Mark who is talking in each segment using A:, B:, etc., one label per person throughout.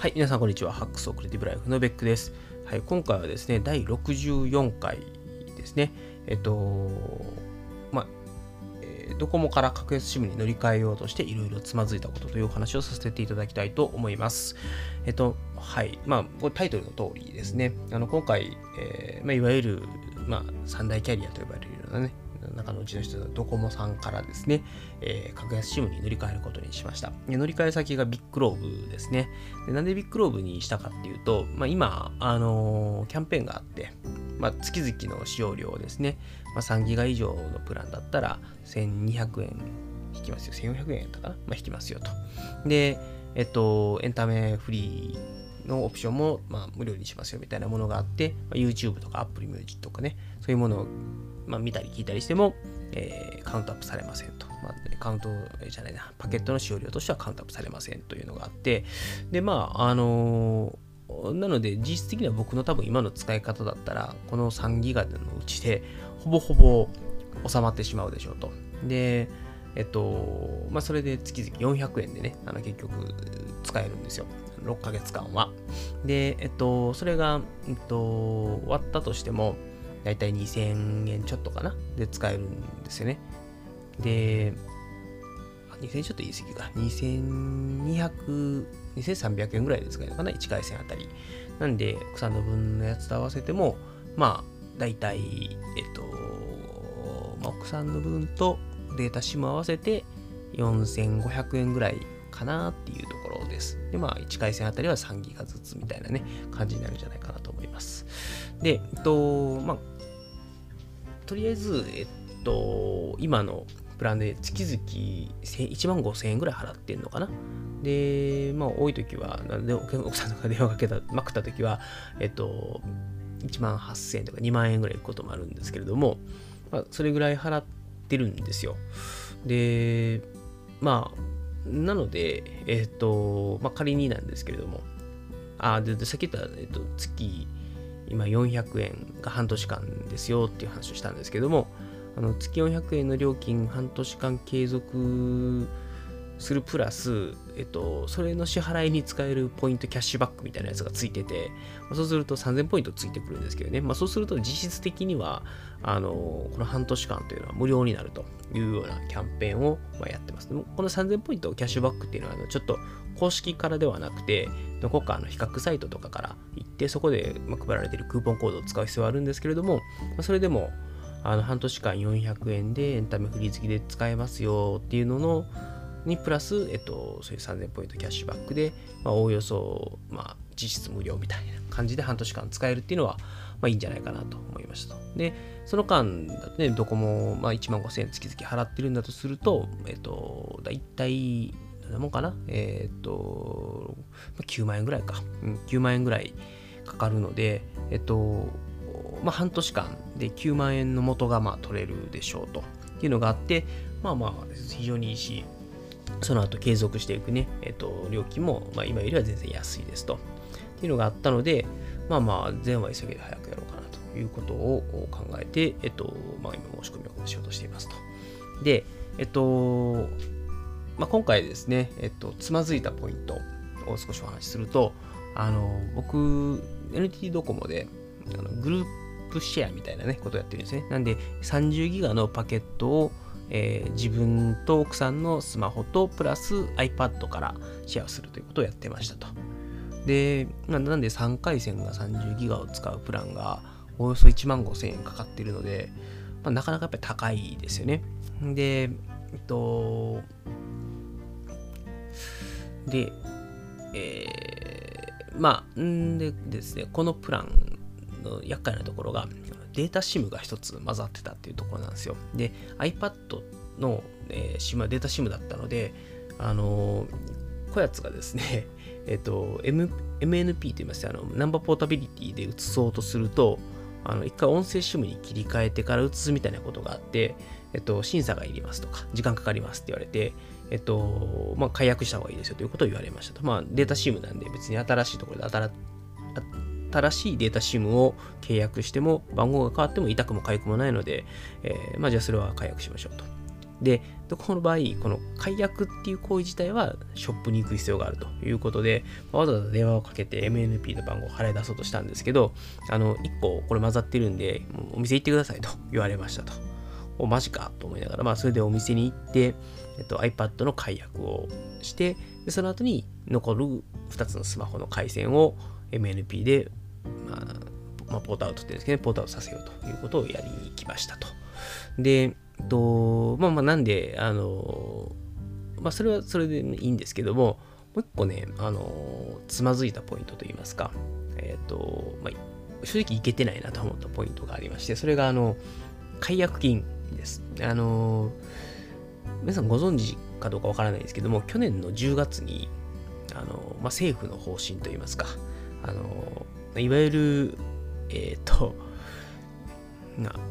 A: はい、皆さんこんにちは。ハックスオクリティブライフのベックです。はい、今回はですね、第64回ですね。えっと、まあ、えドコモから格安 SIM に乗り換えようとしていろいろつまずいたことというお話をさせていただきたいと思います。えっと、はい、まあ、タイトルの通りですね。あの、今回、えー、まあ、いわゆる、まあ、三大キャリアと呼ばれるようなね、中のうちの一つドコモさんからですね、えー、格安 SIM に乗り換えることにしました。で乗り換え先がビッグローブですねで。なんでビッグローブにしたかっていうと、まあ、今、あのー、キャンペーンがあって、まあ、月々の使用量ですね、まあ、3ギガ以上のプランだったら1200円引きますよ。1400円やったかな、まあ、引きますよと。で、えっと、エンタメフリーのオプションも、まあ、無料にしますよみたいなものがあって、まあ、YouTube とか Apple Music とかね、そういうものをまあ、見たり聞いたりしても、えー、カウントアップされませんと。まあ、カウントじゃないな、パケットの使用量としてはカウントアップされませんというのがあって、で、まあ、あのー、なので、実質的には僕の多分今の使い方だったら、この3ギガのうちで、ほぼほぼ収まってしまうでしょうと。で、えっと、まあ、それで月々400円でね、あの結局使えるんですよ。6ヶ月間は。で、えっと、それが、えっと、終わったとしても、だいたい2000円ちょっとかな？で使えるんですよね。で、2000円ちょっと言い過ぎか。2200、2300円ぐらいで使えるのかな ?1 回戦あたり。なんで、奥さんの分のやつと合わせても、まあ、だいたい、えっと、まあ、奥さんの分とデータ SIM 合わせて4500円ぐらいかなっていうところです。で、まあ、1回戦あたりは3ギガずつみたいなね、感じになるんじゃないかなます。で、えっと、まあ、とりあえず、えっと、今のプランで月々1万5000円ぐらい払ってんのかな。で、まあ、多い時は、なんで奥さんとか電話かけた、まくった時は、えっと、1万8000円とか2万円ぐらい行くこともあるんですけれども、まあ、それぐらい払ってるんですよ。で、まあ、なので、えっと、まあ、仮になんですけれども、あ、で、でさっき言った、えっと、月今400円が半年間ですよっていう話をしたんですけども、あの月400円の料金半年間継続するプラス、えっと、それの支払いに使えるポイントキャッシュバックみたいなやつがついてて、まあ、そうすると3000ポイントついてくるんですけどね、まあ、そうすると実質的には、あの、この半年間というのは無料になるというようなキャンペーンをまやってます。でもこの3000ポイントキャッシュバックっていうのは、ちょっと公式からではなくて、どこかの比較サイトとかから行って、そこで配られているクーポンコードを使う必要はあるんですけれども、まそれでも、あの半年間400円でエンタメフリー付きで使えますよっていうのの、にプラス、えっと、そういう3000ポイントキャッシュバックで、まあ、おおよそ、まあ、実質無料みたいな感じで半年間使えるっていうのは、まあいいんじゃないかなと思いました。で、その間ね、どこも、まあ、1万5000円月々払ってるんだとすると、えっと、だいたいなもんかなえー、っと、9万円ぐらいか。うん、9万円ぐらいかかるので、えっと、まあ、半年間で9万円の元がまあ取れるでしょうというのがあって、まあまあ、非常にいいし、その後継続していくね、えっと、料金も、まあ、今よりは全然安いですと。っていうのがあったので、まあまあ、全は急ぎで早くやろうかなということを考えて、えっと、まあ今申し込みをしようとしていますと。で、えっと、まあ、今回ですね、えっと、つまずいたポイントを少しお話しすると、あの、僕、NTT ドコモで、あのグループシェアみたいなね、ことをやってるんですね。なんで、30ギガのパケットを、えー、自分と奥さんのスマホとプラス iPad からシェアするということをやってましたと。で、なんで3回線が30ギガを使うプランがおよそ1万5000円かかっているので、まあ、なかなかやっぱり高いですよね。で、えっと、で、えー、まあ、んでですね、このプランの厄介なところが、データ SIM が一つ混ざってたっていうところなんですよ。で、iPad の、えー、SIM はデータ SIM だったので、あのー、こやつがですね、えっ、ー、と、M、MNP と言いまして、あの、ナンバーポータビリティで移そうとすると、あの、一回音声 SIM に切り替えてから移すみたいなことがあって、えっと、審査がいりますとか、時間かかりますって言われて、えっと、まあ、解約した方がいいですよということを言われましたと。まあ、データ SIM なんで別に新しいところで新新しいデータ SIM を契約しても、番号が変わっても痛くも痒くもないので、えー、まあ、じゃあそれは解約しましょうと。で、どこの場合、この解約っていう行為自体はショップに行く必要があるということで、わざわざ電話をかけて MNP の番号を払い出そうとしたんですけど、あの、1個これ混ざってるんで、お店行ってくださいと言われましたと。お、マジかと思いながら、まあ、それでお店に行って、えっと、iPad の解約をして、その後に残る2つのスマホの回線を MNP で、まあ、まあ、ポートアウトって言うんですけど、ね、ポートアウトさせようということをやりに行きましたと。で、えっと、まあまあなんで、あの、まあそれはそれでいいんですけども、もう一個ね、あの、つまずいたポイントといいますか、えっと、まあ、正直いけてないなと思ったポイントがありまして、それがあの、解約金です。あの、皆さんご存知かどうかわからないですけども、去年の10月に、あの、まあ、政府の方針といいますか、あの、いわゆる、えっ、と、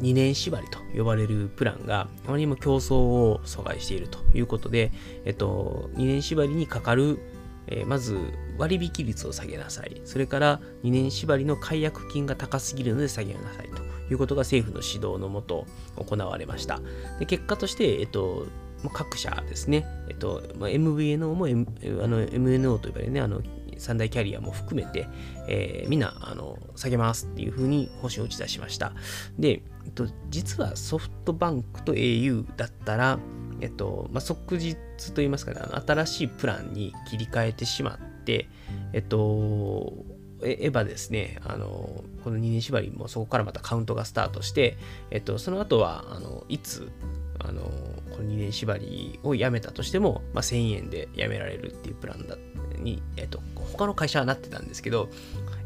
A: 2年縛りと呼ばれるプランがあまりにも競争を阻害しているということで、えっと、2年縛りにかかる、えー、まず割引率を下げなさい。それから2年縛りの解約金が高すぎるので下げなさいということが政府の指導のもと行われました。で結果として、えっと、各社ですね、えっと、MVNO も、M、あの MNO と呼ばれるね、あの三大キャリアも含めて、えー、みんなあの下げますっていうふうに方針を打ち出しました。で、えっと、実はソフトバンクと au だったら、えっとまあ、即日といいますかね、新しいプランに切り替えてしまって、えっと、えばですね、あの、この2年縛りもそこからまたカウントがスタートして、えっと、その後は、あの、いつ、あの、この2年縛りをやめたとしても、まあ、1000円でやめられるっていうプランだったに、えっと、他の会社はなってたんですけど、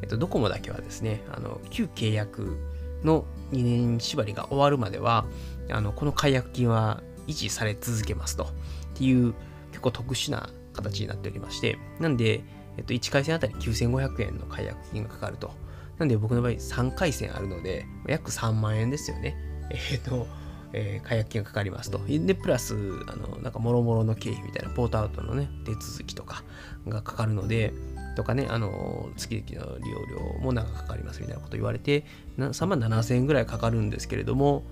A: えっと、ドコモだけはですね、あの、旧契約の2年縛りが終わるまでは、あの、この解約金は維持され続けますと。っていう結構特殊な形になっておりまして、なんで、えっと、1回戦あたり9500円の解約金がかかると。なんで僕の場合3回戦あるので、約3万円ですよね。えっと、えー、解約金がかかりますと。で、プラス、あの、なんか、もろもろの経費みたいな、ポートアウトのね、手続きとかがかかるので、とかね、あの、月々の利用料も長くかかりますみたいなこと言われて、3万7000円ぐらいかかるんですけれども、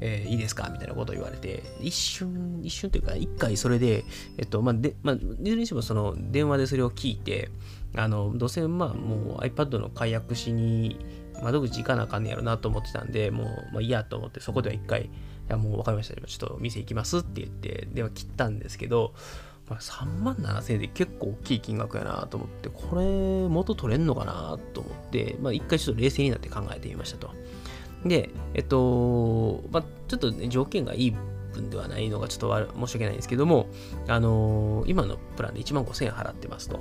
A: えー、いいですかみたいなことを言われて、一瞬、一瞬というか、一回それで、えっと、まあ、で、まあ、いずれにしてもその電話でそれを聞いて、あの、どうせまあ、もう iPad の解約しに窓口行かなあかんねやろなと思ってたんで、もう、まあ、いいやと思って、そこでは一回、や、もう分かりました。ちょっと店行きますって言って、電話切ったんですけど、3万7000円で結構大きい金額やなと思って、これ元取れんのかなと思って、まあ一回ちょっと冷静になって考えてみましたと。で、えっと、まあちょっとね、条件がいい分ではないのがちょっと申し訳ないんですけども、あのー、今のプランで1万5000円払ってますと。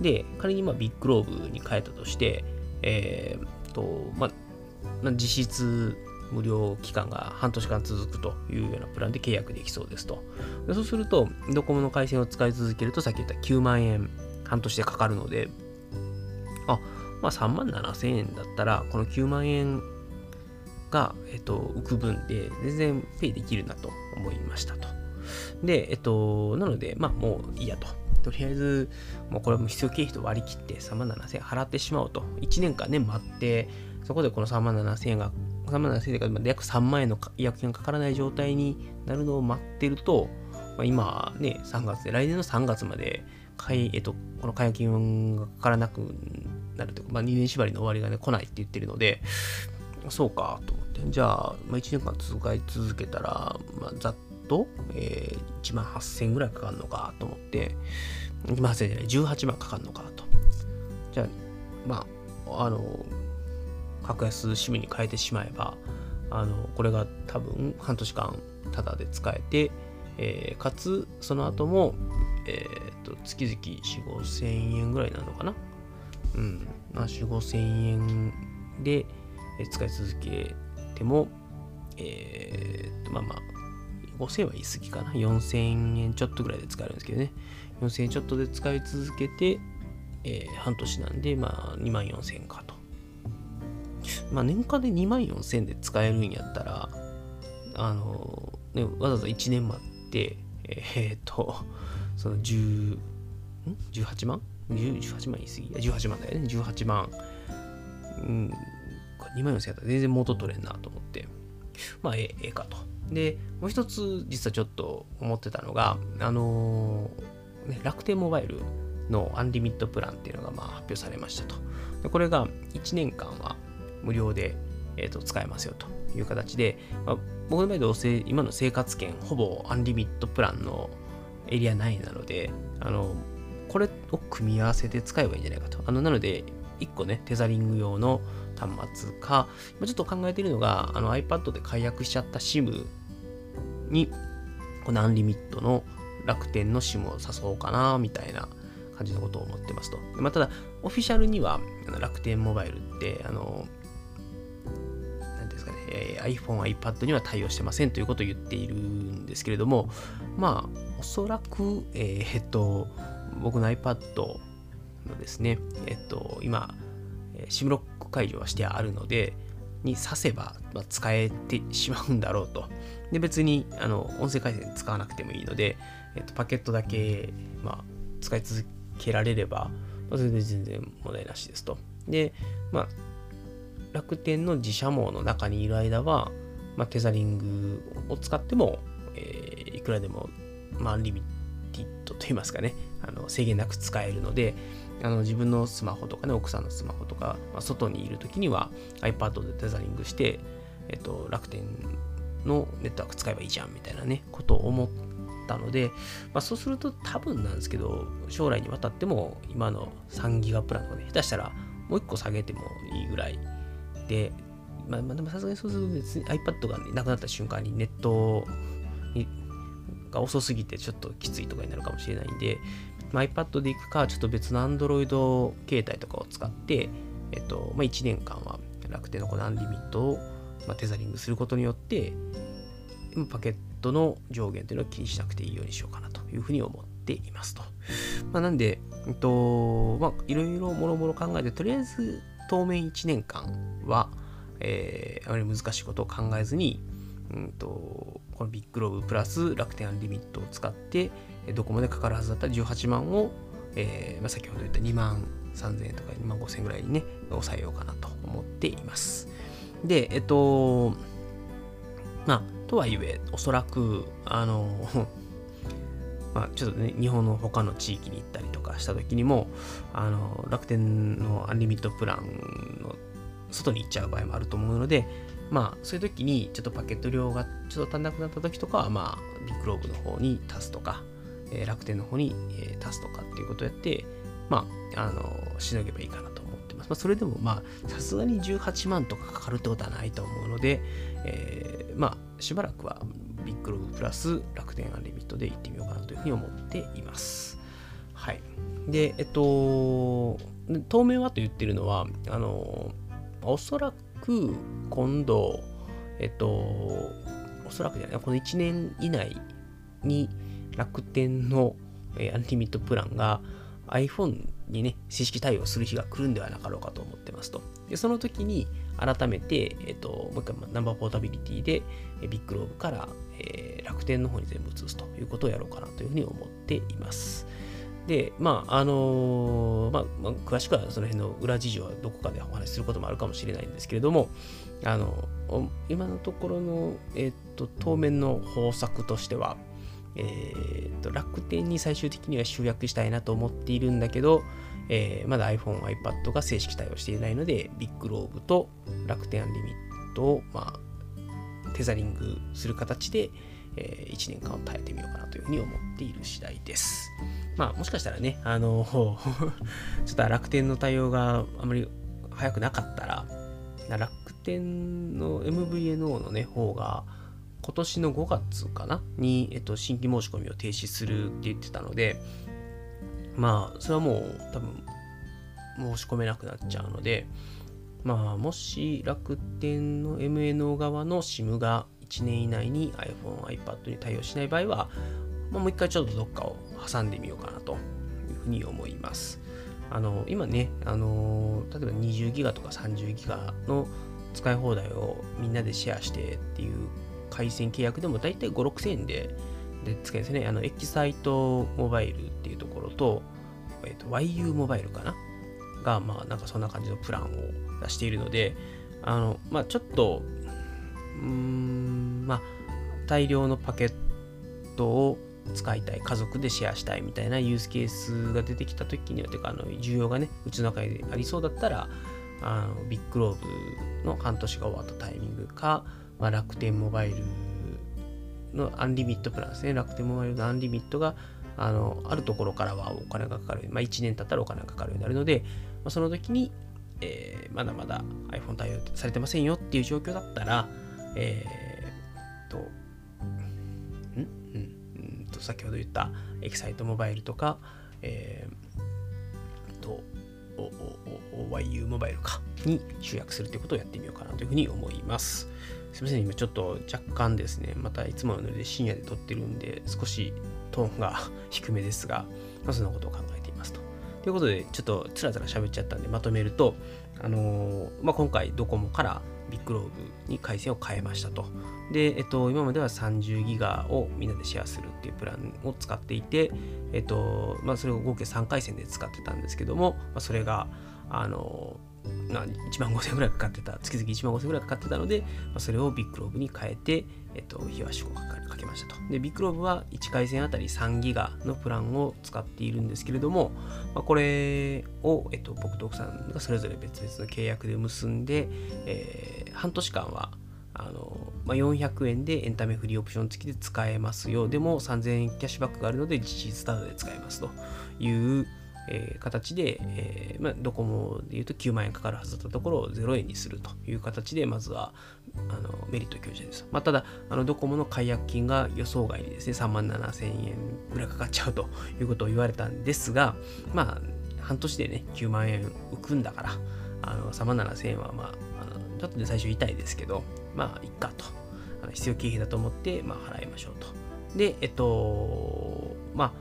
A: で、仮にまあビッグローブに変えたとして、えー、と、まあ、実質無料期間が半年間続くというようなプランで契約できそうですと。でそうすると、ドコモの回線を使い続けると、さっき言った9万円半年でかかるので、あ、まあ3万7千円だったら、この9万円が、えっと、浮く分で全然ペイできるなと思いましたと。で、えっと、なので、まあもういいやと。とりあえず、もうこれも必要経費と割り切って3万7千円払ってしまおうと。1年間ね、待って、そこでこの3万7千円が3万7000円で約3万円の医薬品がかからない状態になるのを待ってると、まあ、今ね、3月で、来年の3月まで、えっと、この解約金がかからなくなるというか、まあ、2年縛りの終わりがね、来ないって言ってるので、そうかと思って、じゃあ、まあ、1年間使い続けたら、まあ、ざっと、えー、1万8000円ぐらいかかるのかと思って、1万8000円じゃない、18万かかるのかと。じゃあ、まあ、あの、格安 SIM に変えてしまえば、あの、これが多分半年間タダで使えて、えー、かつ、その後も、えっ、と、月々4、5千円ぐらいなのかな？うん。まあ、4、5千円で、使い続けても、えー、と、まあまあ、5000円は言い過ぎかな？4000円ちょっとぐらいで使えるんですけどね。4000円ちょっとで使い続けて、えー、半年なんで、まあ、2万4000円かと。まあ、年間で2万4000円で使えるんやったら、あの、ね、わざわざ1年待って、えー、っと、その10、ん ?18 万 ?18 万言い過ぎ ?18 万だよね。18万。うん、2万4000円やったら全然元取れんなと思って、まあ、えええかと。で、もう一つ実はちょっと思ってたのが、あのー、ね、楽天モバイルのアンリミットプランっていうのがまあ発表されましたと。でこれが1年間は無料で、えー、と使えますよという形で、まあ、僕の場合どうせ今の生活圏ほぼアンリミットプランのエリア内なので、あの、これを組み合わせて使えばいいんじゃないかと。あの、なので、1個ね、テザリング用の端末か、ちょっと考えているのが、あの iPad で解約しちゃった SIM に、このアンリミットの楽天の SIM を誘おうかな、みたいな感じのことを思ってますと。まあ、ただ、オフィシャルには楽天モバイルって、あの、えー、iPhone、iPad には対応してませんということを言っているんですけれども、まあ、おそらく、えー、っと、僕の iPad のですね、えっと、今、シムロック解除はしてあるので、に挿せば、まあ、使えてしまうんだろうと。で、別にあの音声回線使わなくてもいいので、えっと、パケットだけ、まあ、使い続けられれば、まあ、それで全然問題なしですと。で、まあ、楽天の自社網の中にいる間は、まあ、テザリングを使っても、えー、いくらでも、まあ、リミティッドといいますかね、あの制限なく使えるので、あの自分のスマホとかね、奥さんのスマホとか、まあ、外にいるときには iPad でテザリングして、えっと、楽天のネットワーク使えばいいじゃんみたいなね、ことを思ったので、まあ、そうすると多分なんですけど、将来にわたっても今の3ギガプランとかね、下手したらもう1個下げてもいいぐらいで、まあ、まあ、でもさすがにそうすると別に iPad が、なくなった瞬間にネットにが遅すぎてちょっときついとかになるかもしれないんで、まあ、iPad で行くか、ちょっと別の Android 携帯とかを使って、えっと、まあ、1年間は楽天のこのアンリミットを、まあ、テザリングすることによって、パケットの上限というのを気にしなくていいようにしようかなというふうに思っていますと。まあ、なんで、えっと、まあ、いろいろもろもろ考えて、とりあえず当面1年間は、えー、あまり難しいことを考えずに、うんと、このビッグローブプラス楽天アンリミットを使って、どこまでかかるはずだった18万を、えーまあ、先ほど言った2万3000円とか2万5000円ぐらいにね、抑えようかなと思っています。で、えっと、まあ、とはいえ、おそらく、あの、まあ、ちょっとね、日本の他の地域に行ったりとかした時にも、あの、楽天のアンリミットプランの外に行っちゃう場合もあると思うので、まあ、そういう時にちょっとパケット量がちょっと足んなくなった時とかは、まあ、ビッグローブの方に足すとか、えー、楽天の方に、えー、足すとかっていうことをやって、まあ、あの、しのげばいいかなと思ってます。まあ、それでも、まあ、さすがに18万とかかかるってことはないと思うので、えー、まあ、しばらくはビッグローブプラス楽天アンリミットで行ってみようかなふうに思っています。はい。で、えっと、当面はと言ってるのは、あの、おそらく今度、えっと、おそらくじゃない、この1年以内に楽天の、え、アンリミットプランが iPhone にね、正式対応する日が来るんではなかろうかと思ってますと。で、その時に改めて、えっと、もう一回ナンバーポータビリティで、ビッグローブから、えー、楽天の方に全部移すということをやろうかなというふうに思っています。で、まあ、あのー、まあ、まあ、詳しくはその辺の裏事情はどこかでお話しすることもあるかもしれないんですけれども、あの、今のところの、えっと、当面の方策としては、えー、と楽天に最終的には集約したいなと思っているんだけど、えー、まだ iPhone、iPad が正式対応していないので、ビッグローブと楽天アンリミットを、まあ、テザリングする形で、えー、1年間を耐えてみようかなというふうに思っている次第です。まあ、もしかしたらね、あの、ちょっと楽天の対応があまり早くなかったら、楽天の MVNO のね、方が、今年の5月かなに、えっと、新規申し込みを停止するって言ってたので、まあ、それはもう多分申し込めなくなっちゃうので、まあ、もし楽天の MNO 側の SIM が1年以内に iPhone、iPad に対応しない場合は、まあ、もう一回ちょっとどっかを挟んでみようかなというふうに思います。あの、今ね、あの、例えば20ギガとか30ギガの使い放題をみんなでシェアしてっていう回線契約でも大体5、6000円でで使えるんですね。あの、エキサイトモバイルっていうところと、えっ、ー、と、YU モバイルかな？が、まあ、なんかそんな感じのプランを出しているので、あの、まあ、ちょっと、うーん、まあ、大量のパケットを使いたい、家族でシェアしたいみたいなユースケースが出てきた時には、てか、あの、需要がね、うちの中でありそうだったら、あのビッグローブの半年が終わったタイミングか、まあ、楽天モバイルのアンリミットプランですね。楽天モバイルのアンリミットがあのあるところからはお金がかかる。まあ、1年経ったらお金がかかるようになるので、まあ、その時に、えー、まだまだ iPhone 対応されてませんよっていう状況だったら、えー、と、ん？うんうんと、先ほど言ったエキサイトモバイルとか、えー、と、YU モバイルかに集約するということをやってみようかなというふうに思います。すみません、今ちょっと若干ですね、またいつものノリで深夜で撮ってるんで、少しトーンが低めですが、まあ、そんなことを考えていますと。ということで、ちょっとつらつら喋っちゃったんで、まとめると、あのー、まあ、今回ドコモからビッグローブに回線を変えましたと。で、えっと、今までは30ギガをみんなでシェアするっていうプランを使っていて、えっと、まあ、それを合計3回線で使ってたんですけども、まあ、それが、あのまあ、1万5000円ぐらいかかってた、月々1万5000円ぐらいかかってたので、まあ、それをビッグローブに変えて、えっと、日足をかけましたと。で、ビッグローブは1回線あたり3ギガのプランを使っているんですけれども、まあ、これを、えっと、僕と奥さんがそれぞれ別々の契約で結んで、えー、半年間は、あのまあ、400円でエンタメフリーオプション付きで使えますよ。でも3000円キャッシュバックがあるので実質タダで使えますという、えー、形で、えーまあ、ドコモで言うと9万円かかるはずだったところを0円にするという形で、まずはあのメリット享受です。まあ、ただ、あのドコモの解約金が予想外にですね、3万7000円ぐらいかかっちゃうということを言われたんですが、まあ、半年でね、9万円浮くんだから、あの3万7000円は、まあ、ちょっとね、最初痛いですけど、まあ、いっかと。あの必要経費だと思って、まあ、払いましょうと。で、えっと、まあ、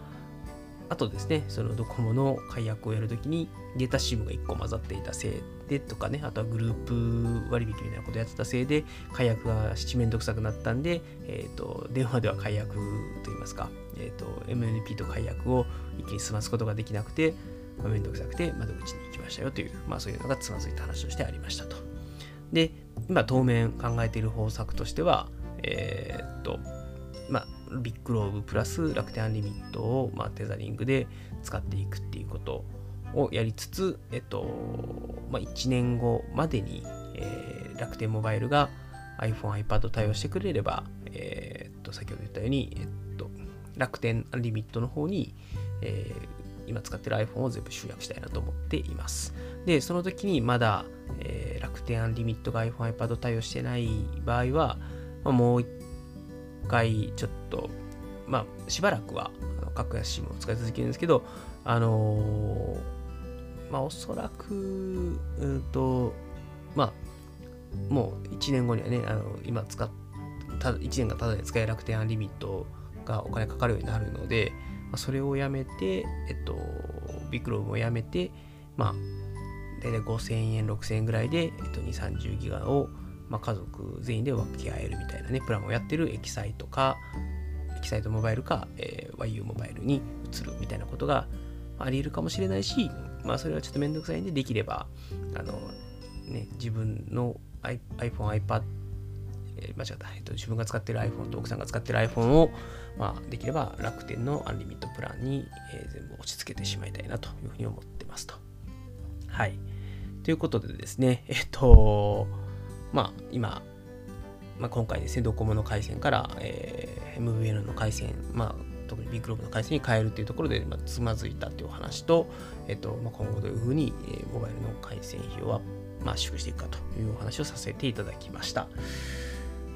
A: あとですね、そのドコモの解約をやるときにデータ SIM が1個混ざっていたせいでとかね、あとはグループ割引みたいなことやってたせいで、解約が七面倒くさくなったんで、えっ、と、電話では解約といいますか、えっ、と、MNP と解約を一気に済ますことができなくて、まあ、めんどくさくて窓口に行きましたよという、まあそういうのがつまずいた話としてありましたと。で、今当面考えている方策としては、えっ、と、まあ、ビッグローブプラス楽天アンリミットを、まあ、テザリングで使っていくっていうことをやりつつ、えっと、まあ、1年後までに、えー、楽天モバイルが iPhone、iPad 対応してくれれば、えー、っと、先ほど言ったように、えっと、楽天アンリミットの方に、えー、今使ってる iPhone を全部集約したいなと思っています。で、その時にまだ、えー、楽天アンリミットが iPhone、iPad 対応してない場合は、まあ、もう一回ちょっと、まあ、しばらくは格安 SIM を使い続けるんですけど、あのー、まあ、おそらく、うんと、まあ、もう1年後にはね、あの今使っ、た1年がただで使えなくてアンリミットがお金かかるようになるので、まあ、それをやめて、えっと、ビッグローブをやめて、まあ、大体5000円、6000円ぐらいで、えっと、2、30ギガをまあ、家族全員で分け合えるみたいなね、プランをやってるエキサイトか、エキサイトモバイルか、えー、YU モバイルに移るみたいなことがあり得るかもしれないし、まあ、それはちょっとめんどくさいんで、できれば、あの、ね、自分の iPhone、iPad、えー、間違った、えっと、自分が使ってる iPhone と奥さんが使ってる iPhone を、まあ、できれば楽天のアンリミットプランに、えー、全部落ち着けてしまいたいなというふうに思ってますと。はい。ということでですね、えっと、まあ、今、まあ、今回ですね、ドコモの回線から、えー、MVN の回線、まあ、特にビッグローブの回線に変えるというところで、まあ、つまずいたというお話と、えっ、とまあ、今後どういうふうに、えー、モバイルの回線費用は、まあ、縮していくかというお話をさせていただきました。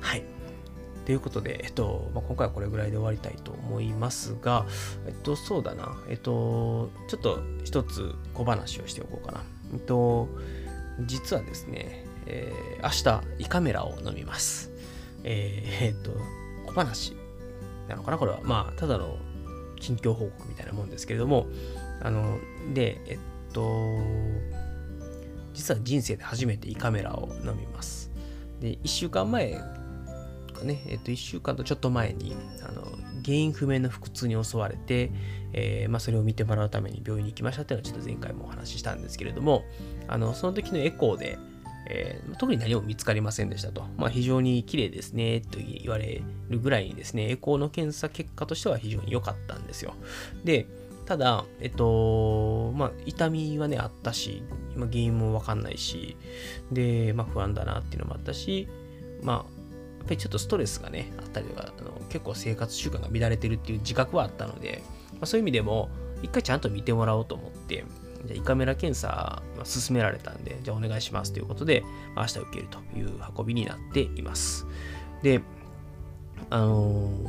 A: はい。ということで、えっと、まあ、今回はこれぐらいで終わりたいと思いますが、えっと、そうだな、えっと、ちょっと一つ小話をしておこうかな。えっと、実はですね、えー、明日胃カメラを飲みます。えー、っと、小話なのかなこれは。まあ、ただの近況報告みたいなもんですけれども、あの、で、えっと、実は人生で初めて胃カメラを飲みます。で、1週間前ね、えっと、1週間とちょっと前に、あの、原因不明の腹痛に襲われて、えー、まあ、それを見てもらうために病院に行きましたっていうのはちょっと前回もお話ししたんですけれども、あの、その時のエコーで、えー、特に何も見つかりませんでしたと。まあ、非常に綺麗ですねと言われるぐらいにですね、エコーの検査結果としては非常に良かったんですよ。で、ただ、えっと、まあ、痛みはね、あったし、今原因もわかんないし、で、まあ、不安だなっていうのもあったし、まあ、ぱりちょっとストレスがね、あったりとか、あの結構生活習慣が乱れてるっていう自覚はあったので、まあ、そういう意味でも、一回ちゃんと見てもらおうと思って、じゃ胃カメラ検査進められたんで、じゃあお願いしますということで、明日受けるという運びになっています。で、あのー、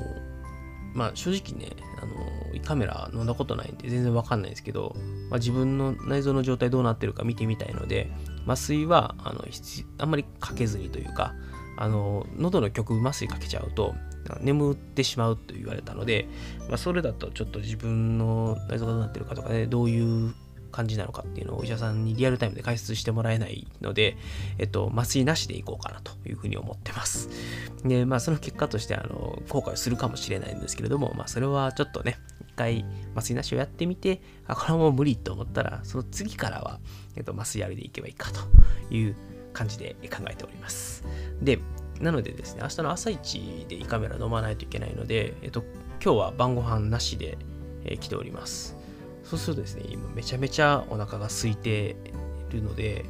A: まあ正直ね、あのー、胃カメラ飲んだことないんで全然わかんないですけど、まあ、自分の内臓の状態どうなってるか見てみたいので、麻酔はあのあんまりかけずにというか、あの喉の局部麻酔かけちゃうと眠ってしまうと言われたので、まあ、それだとちょっと自分の内臓がどうなってるかとかねどういう感じなのかっていうのをお医者さんにリアルタイムで解説してもらえないので、えっと、麻酔なしでいこうかなというふうに思ってます。で、まあ、その結果として、あの、後悔するかもしれないんですけれども、まあ、それはちょっとね、一回麻酔なしをやってみて、あ、これはもう無理と思ったら、その次からは、えっと、麻酔ありでいけばいいかという感じで考えております。で、なのでですね、明日の朝一で胃カメラ飲まないといけないので、えっと、今日は晩ご飯なしで、えー、来ております。そうするとですね、今めちゃめちゃお腹が空いているので、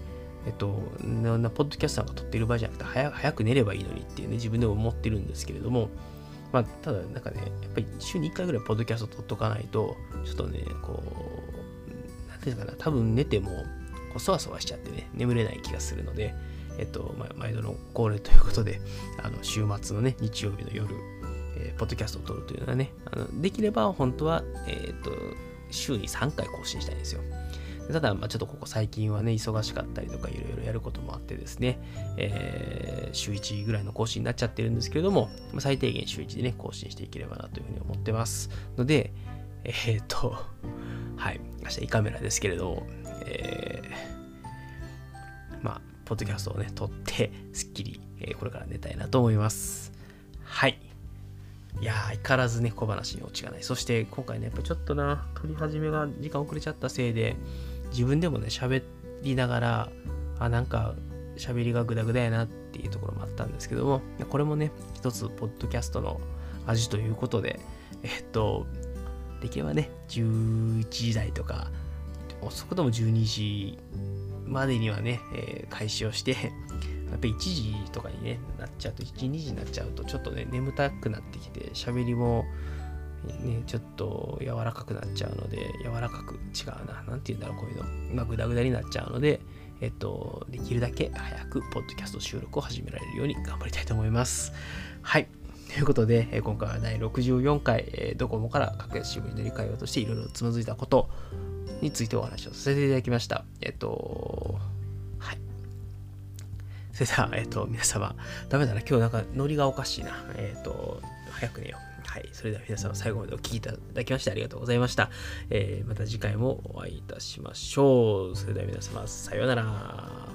A: えっと、なポッドキャスターが撮ってる場合じゃなくて早、早く寝ればいいのにっていうね、自分でも思ってるんですけれども、まあ、ただ、なんかね、やっぱり週に1回ぐらいポッドキャスト撮っとかないと、ちょっとね、こう、なんていうかな、多分寝ても、こう、そわそわしちゃってね、眠れない気がするので、えっと、まあ、毎度の恒例ということで、あの、週末のね、日曜日の夜、えー、ポッドキャストを撮るというのはね、あのできれば本当は、えっと、週に3回更新したいんですよ。ただ、まあ、ちょっとここ最近はね、忙しかったりとかいろいろやることもあってですね、えー、週1ぐらいの更新になっちゃってるんですけれども、最低限週1でね、更新していければなというふうに思ってますので、えー、っと、はい、明日胃カメラですけれど、えー、まあ、ポッドキャストをね、撮って、すっきり、えー、これから寝たいなと思います。はい。いやー、相変わらずね、小話にオチがない。そして今回ね、やっぱちょっとな、撮り始めが時間遅れちゃったせいで、自分でもね、喋りながら、あ、なんか喋りがグダグダやなっていうところもあったんですけども、これもね、一つ、ポッドキャストの味ということで、えっと、できればね、11時台とか、遅くとも12時までにはね、えー、開始をして やっぱり1時とかに、ね、なっちゃうと、1、2時になっちゃうと、ちょっとね、眠たくなってきて、喋りも、ね、ちょっと柔らかくなっちゃうので、柔らかく違うな。なんて言うんだろう、こういうの。まあ、ぐだぐだになっちゃうので、えっと、できるだけ早く、ポッドキャスト収録を始められるように頑張りたいと思います。はい。ということで、今回は第64回、えドコモから格安 SIM に乗り換えようとしていろいろつまずいたことについてお話をさせていただきました。えっと、はいそれでは、えっ、と、皆様、ダメだな、今日なんかノリがおかしいな。えっ、と、早く寝よう。はい。それでは皆様、最後までお聴きいただきましてありがとうございました。えー、また次回もお会いいたしましょう。それでは皆様、さようなら。